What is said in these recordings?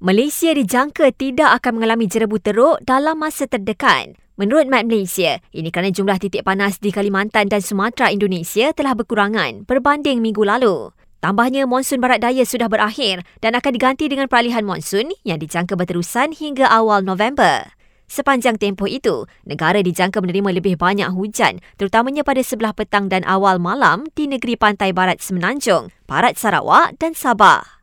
Malaysia dijangka tidak akan mengalami jerebu teruk dalam masa terdekat. Menurut Met Malaysia, ini kerana jumlah titik panas di Kalimantan dan Sumatera Indonesia telah berkurangan berbanding minggu lalu. Tambahnya, monsun barat daya sudah berakhir dan akan diganti dengan peralihan monsun yang dijangka berterusan hingga awal November. Sepanjang tempoh itu, negara dijangka menerima lebih banyak hujan terutamanya pada sebelah petang dan awal malam di negeri pantai barat Semenanjung, Barat Sarawak dan Sabah.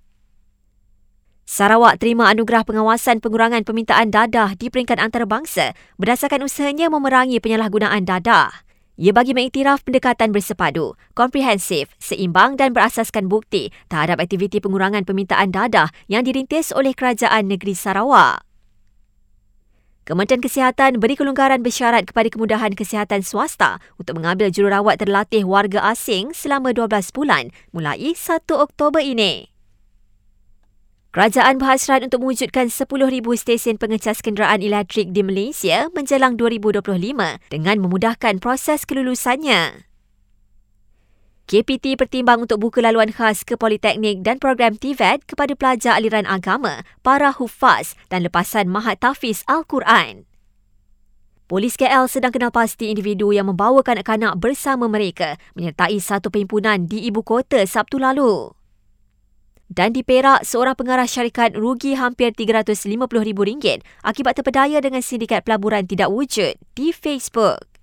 Sarawak terima anugerah pengawasan pengurangan permintaan dadah di peringkat antarabangsa berdasarkan usahanya memerangi penyalahgunaan dadah. Ia bagi mengiktiraf pendekatan bersepadu, komprehensif, seimbang dan berasaskan bukti terhadap aktiviti pengurangan permintaan dadah yang dirintis oleh Kerajaan Negeri Sarawak. Kementerian Kesihatan beri kelonggaran bersyarat kepada kemudahan kesihatan swasta untuk mengambil jururawat terlatih warga asing selama 12 bulan mulai 1 Oktober ini. Kerajaan berhasrat untuk mewujudkan 10,000 stesen pengecas kenderaan elektrik di Malaysia menjelang 2025 dengan memudahkan proses kelulusannya. KPT pertimbang untuk buka laluan khas ke Politeknik dan program TVET kepada pelajar aliran agama, para hufaz dan lepasan Mahat Tafiz Al-Quran. Polis KL sedang kenal pasti individu yang membawa kanak-kanak bersama mereka menyertai satu perhimpunan di ibu kota Sabtu lalu. Dan di Perak, seorang pengarah syarikat rugi hampir RM350,000 akibat terpedaya dengan sindikat pelaburan tidak wujud di Facebook.